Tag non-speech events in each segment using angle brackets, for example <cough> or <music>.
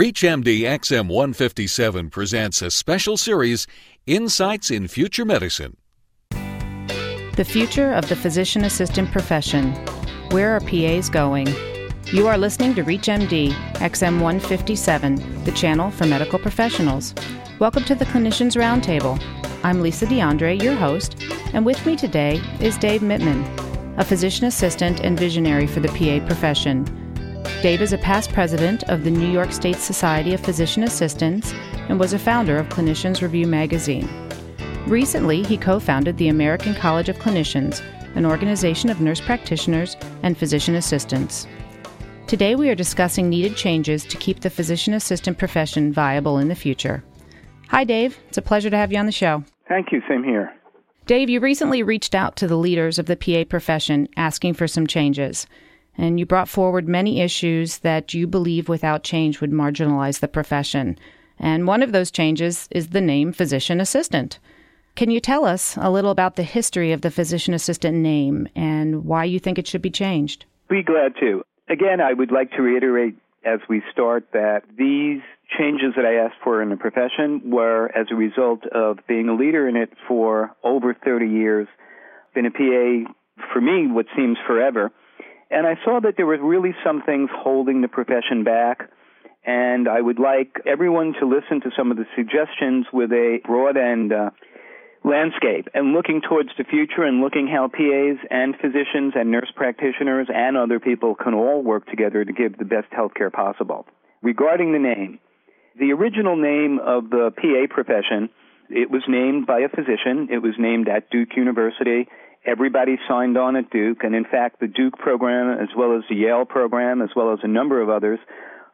ReachMD XM 157 presents a special series, Insights in Future Medicine. The future of the physician assistant profession. Where are PAs going? You are listening to ReachMD XM 157, the channel for medical professionals. Welcome to the Clinicians Roundtable. I'm Lisa DeAndre, your host, and with me today is Dave Mittman, a physician assistant and visionary for the PA profession. Dave is a past president of the New York State Society of Physician Assistants and was a founder of Clinicians Review magazine. Recently, he co founded the American College of Clinicians, an organization of nurse practitioners and physician assistants. Today, we are discussing needed changes to keep the physician assistant profession viable in the future. Hi, Dave. It's a pleasure to have you on the show. Thank you. Same here. Dave, you recently reached out to the leaders of the PA profession asking for some changes and you brought forward many issues that you believe without change would marginalize the profession. And one of those changes is the name physician assistant. Can you tell us a little about the history of the physician assistant name and why you think it should be changed? Be glad to. Again, I would like to reiterate as we start that these changes that I asked for in the profession were as a result of being a leader in it for over 30 years. Been a PA for me what seems forever and I saw that there were really some things holding the profession back. And I would like everyone to listen to some of the suggestions with a broad and uh, landscape and looking towards the future and looking how PAs and physicians and nurse practitioners and other people can all work together to give the best health care possible. Regarding the name, the original name of the PA profession, it was named by a physician. It was named at Duke University Everybody signed on at Duke, and in fact, the Duke program, as well as the Yale program, as well as a number of others,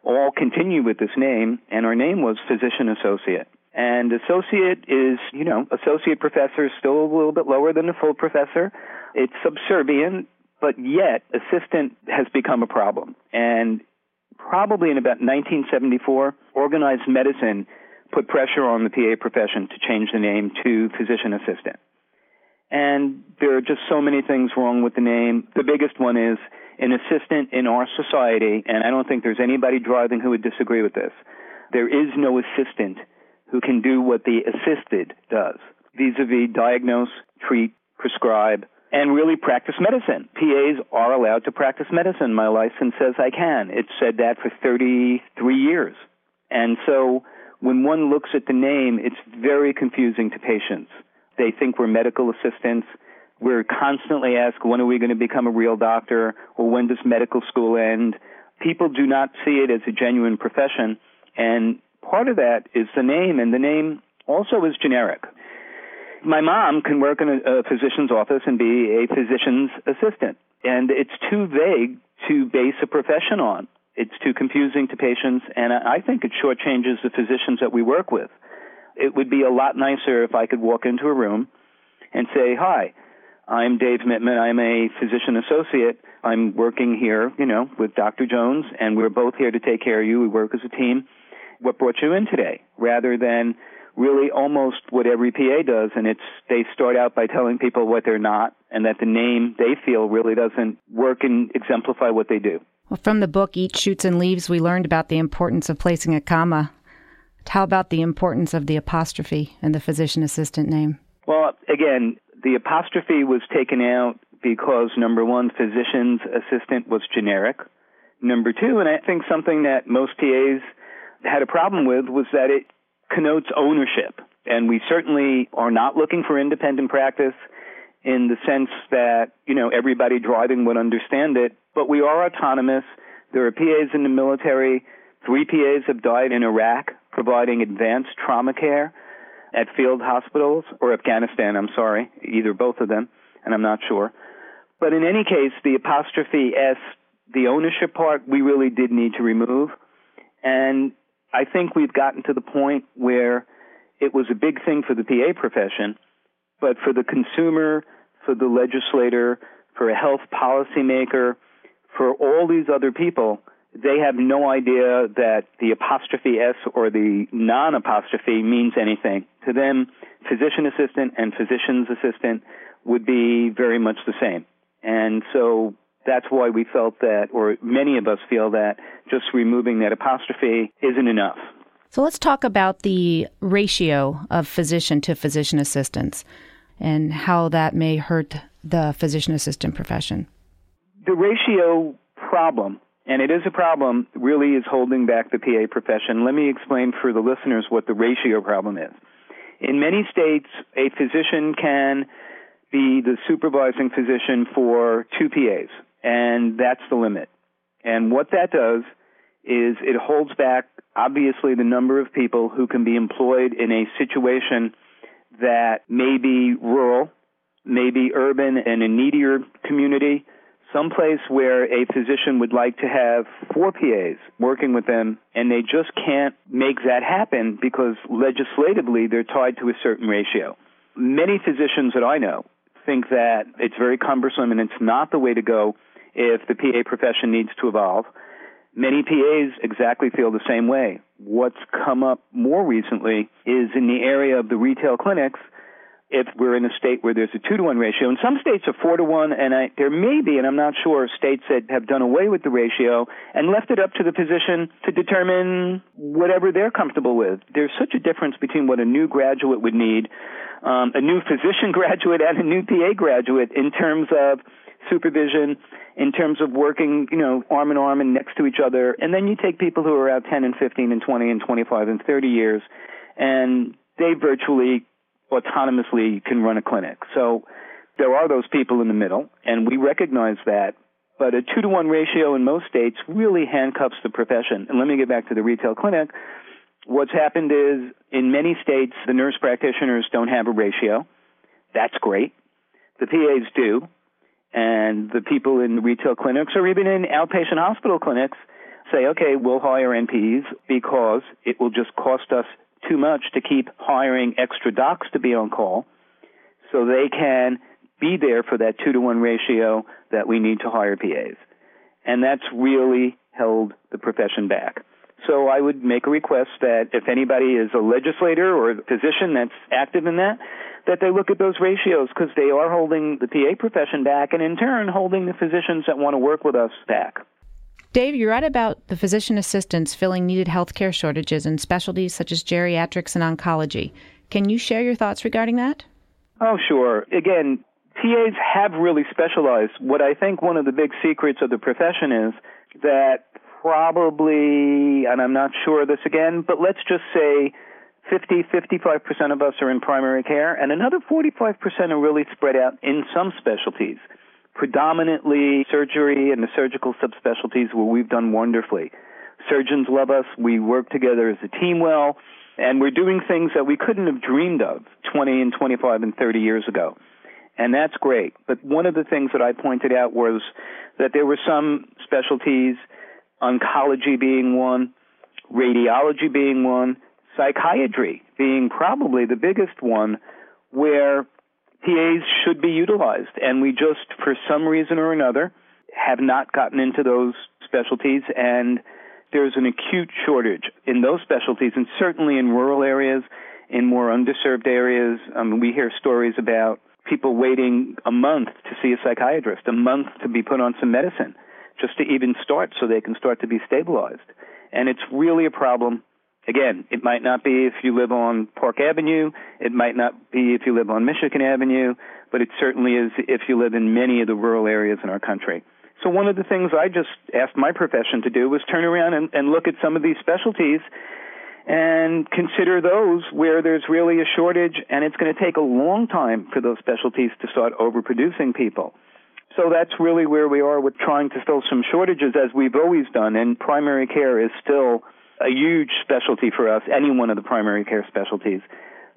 all continue with this name, and our name was physician associate. And associate is, you know, associate professor is still a little bit lower than a full professor. It's subservient, but yet assistant has become a problem. And probably in about 1974, organized medicine put pressure on the PA profession to change the name to physician assistant. And there are just so many things wrong with the name. The biggest one is an assistant in our society, and I don't think there's anybody driving who would disagree with this. There is no assistant who can do what the assisted does vis-a-vis diagnose, treat, prescribe, and really practice medicine. PAs are allowed to practice medicine. My license says I can. It said that for 33 years. And so when one looks at the name, it's very confusing to patients. They think we're medical assistants. We're constantly asked, when are we going to become a real doctor? Or when does medical school end? People do not see it as a genuine profession. And part of that is the name, and the name also is generic. My mom can work in a, a physician's office and be a physician's assistant. And it's too vague to base a profession on. It's too confusing to patients, and I think it shortchanges the physicians that we work with it would be a lot nicer if I could walk into a room and say, "Hi, I'm Dave Mittman. I'm a physician associate. I'm working here, you know, with Dr. Jones, and we're both here to take care of you. We work as a team. What brought you in today?" Rather than really almost what every PA does, and it's they start out by telling people what they're not, and that the name they feel really doesn't work and exemplify what they do. Well, from the book Eat, Shoots, and Leaves, we learned about the importance of placing a comma how about the importance of the apostrophe in the physician assistant name? Well, again, the apostrophe was taken out because number one, physician's assistant was generic. Number two, and I think something that most PAs had a problem with was that it connotes ownership. And we certainly are not looking for independent practice in the sense that, you know, everybody driving would understand it, but we are autonomous. There are PAs in the military. Three PAs have died in Iraq providing advanced trauma care at field hospitals or Afghanistan, I'm sorry, either both of them, and I'm not sure. But in any case, the apostrophe S, the ownership part, we really did need to remove. And I think we've gotten to the point where it was a big thing for the PA profession, but for the consumer, for the legislator, for a health policymaker, for all these other people, they have no idea that the apostrophe S or the non apostrophe means anything. To them, physician assistant and physician's assistant would be very much the same. And so that's why we felt that, or many of us feel that, just removing that apostrophe isn't enough. So let's talk about the ratio of physician to physician assistants and how that may hurt the physician assistant profession. The ratio problem, and it is a problem, really is holding back the PA profession. Let me explain for the listeners what the ratio problem is. In many states, a physician can be the supervising physician for two PAs, and that's the limit. And what that does is it holds back, obviously, the number of people who can be employed in a situation that may be rural, may be urban and a needier community, someplace where a physician would like to have four PAs working with them, and they just can't make that happen because legislatively they're tied to a certain ratio. Many physicians that I know think that it's very cumbersome and it's not the way to go if the PA profession needs to evolve. Many PAs exactly feel the same way. What's come up more recently is in the area of the retail clinics. If we're in a state where there's a two to one ratio, in some states a four to one, and I, there may be, and I'm not sure, states that have done away with the ratio and left it up to the physician to determine whatever they're comfortable with. There's such a difference between what a new graduate would need um, a new physician <laughs> graduate and a new PA graduate in terms of supervision, in terms of working, you know, arm in arm and next to each other. And then you take people who are out 10 and 15 and 20 and 25 and 30 years, and they virtually autonomously can run a clinic. So there are those people in the middle, and we recognize that. But a two to one ratio in most states really handcuffs the profession. And let me get back to the retail clinic. What's happened is in many states, the nurse practitioners don't have a ratio. That's great. The PAs do. And the people in retail clinics or even in outpatient hospital clinics say, okay, we'll hire NPs because it will just cost us too much to keep hiring extra docs to be on call so they can be there for that two to one ratio that we need to hire PAs. And that's really held the profession back. So I would make a request that if anybody is a legislator or a physician that's active in that, that they look at those ratios because they are holding the PA profession back and in turn holding the physicians that want to work with us back. Dave, you're right about the physician assistants filling needed healthcare shortages in specialties such as geriatrics and oncology. Can you share your thoughts regarding that? Oh, sure. Again, PAs have really specialized. What I think one of the big secrets of the profession is that probably, and I'm not sure of this again, but let's just say 50, 55% of us are in primary care, and another 45% are really spread out in some specialties, predominantly surgery and the surgical subspecialties where we've done wonderfully. Surgeons love us. We work together as a team well, and we're doing things that we couldn't have dreamed of 20 and 25 and 30 years ago. And that's great. But one of the things that I pointed out was that there were some specialties – oncology being one, radiology being one, psychiatry being probably the biggest one where PAs should be utilized. And we just, for some reason or another, have not gotten into those specialties and there's an acute shortage in those specialties and certainly in rural areas, in more underserved areas. Um, we hear stories about people waiting a month to see a psychiatrist, a month to be put on some medicine just to even start so they can start to be stabilized. And it's really a problem. Again, it might not be if you live on Park Avenue, it might not be if you live on Michigan Avenue, but it certainly is if you live in many of the rural areas in our country. So one of the things I just asked my profession to do was turn around and, and look at some of these specialties and consider those where there's really a shortage and it's going to take a long time for those specialties to start overproducing people. So that's really where we are with trying to fill some shortages as we've always done. And primary care is still a huge specialty for us, any one of the primary care specialties.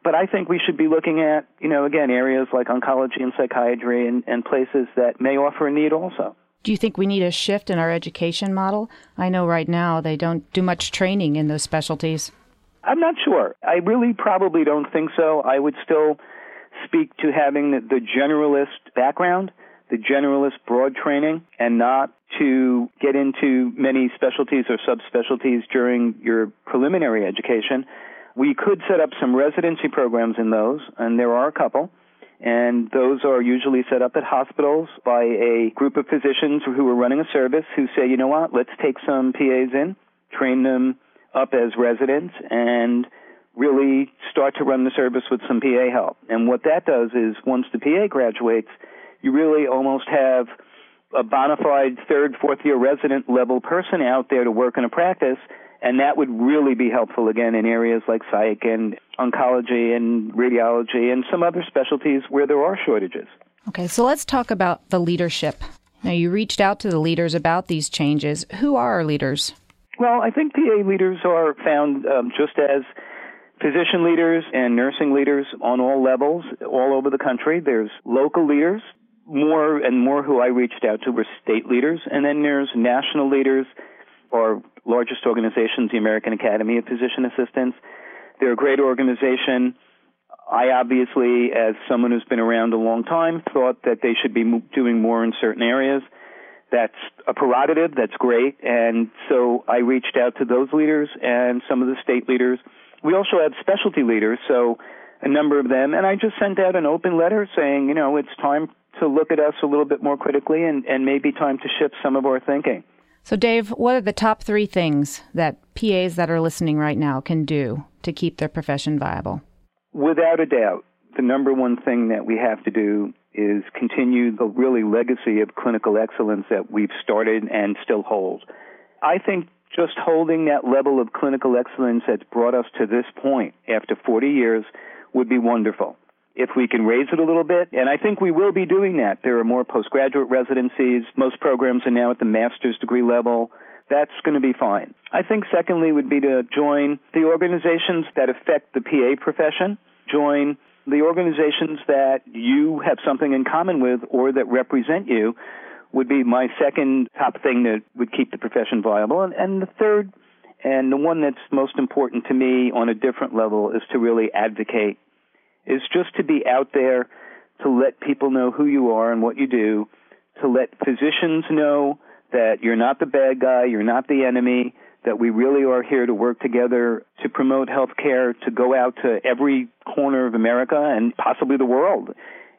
But I think we should be looking at, you know, again, areas like oncology and psychiatry and, and places that may offer a need also. Do you think we need a shift in our education model? I know right now they don't do much training in those specialties. I'm not sure. I really probably don't think so. I would still speak to having the, the generalist background the generalist broad training and not to get into many specialties or subspecialties during your preliminary education. We could set up some residency programs in those, and there are a couple. And those are usually set up at hospitals by a group of physicians who are running a service who say, you know what, let's take some PAs in, train them up as residents, and really start to run the service with some PA help. And what that does is once the PA graduates, you really almost have a bona fide third, fourth year resident level person out there to work in a practice and that would really be helpful again in areas like psych and oncology and radiology and some other specialties where there are shortages. Okay, so let's talk about the leadership. Now, you reached out to the leaders about these changes. Who are our leaders? Well, I think PA leaders are found um, just as physician leaders and nursing leaders on all levels, all over the country. There's local leaders, more and more who I reached out to were state leaders, and then there's national leaders our largest organizations, the American Academy of Physician Assistants. They're a great organization. I obviously, as someone who's been around a long time, thought that they should be doing more in certain areas. That's a prerogative. That's great. And so I reached out to those leaders and some of the state leaders. We also have specialty leaders, so a number of them. And I just sent out an open letter saying, you know, it's time to look at us a little bit more critically and, and maybe time to shift some of our thinking. So, Dave, what are the top three things that PAs that are listening right now can do to keep their profession viable? Without a doubt, the number one thing that we have to do is continue the really legacy of clinical excellence that we've started and still hold. I think just holding that level of clinical excellence that's brought us to this point after 40 years would be wonderful if we can raise it a little bit. And I think we will be doing that. There are more postgraduate residencies. Most programs are now at the master's degree level. That's going to be fine. I think secondly would be to join the organizations that affect the PA profession, join the organizations that you have something in common with or that represent you would be my second top thing that would keep the profession viable. And, and the third, and the one that's most important to me on a different level, is to really advocate is just to be out there to let people know who you are and what you do, to let physicians know that you're not the bad guy, you're not the enemy, that we really are here to work together to promote health care, to go out to every corner of America and possibly the world,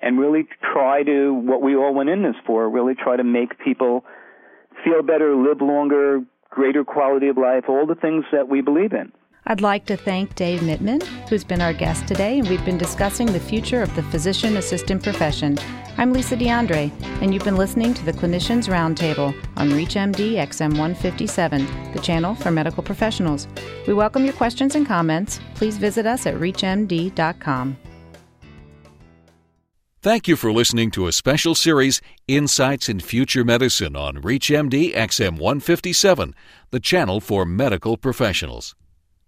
and really try to, what we all went in this for, really try to make people feel better, live longer, greater quality of life, all the things that we believe in. I'd like to thank Dave Mittman, who's been our guest today, and we've been discussing the future of the physician assistant profession. I'm Lisa DeAndre, and you've been listening to the Clinicians Roundtable on ReachMD XM157, the channel for medical professionals. We welcome your questions and comments. Please visit us at reachmd.com. Thank you for listening to a special series, Insights in Future Medicine, on ReachMD XM157, the channel for medical professionals.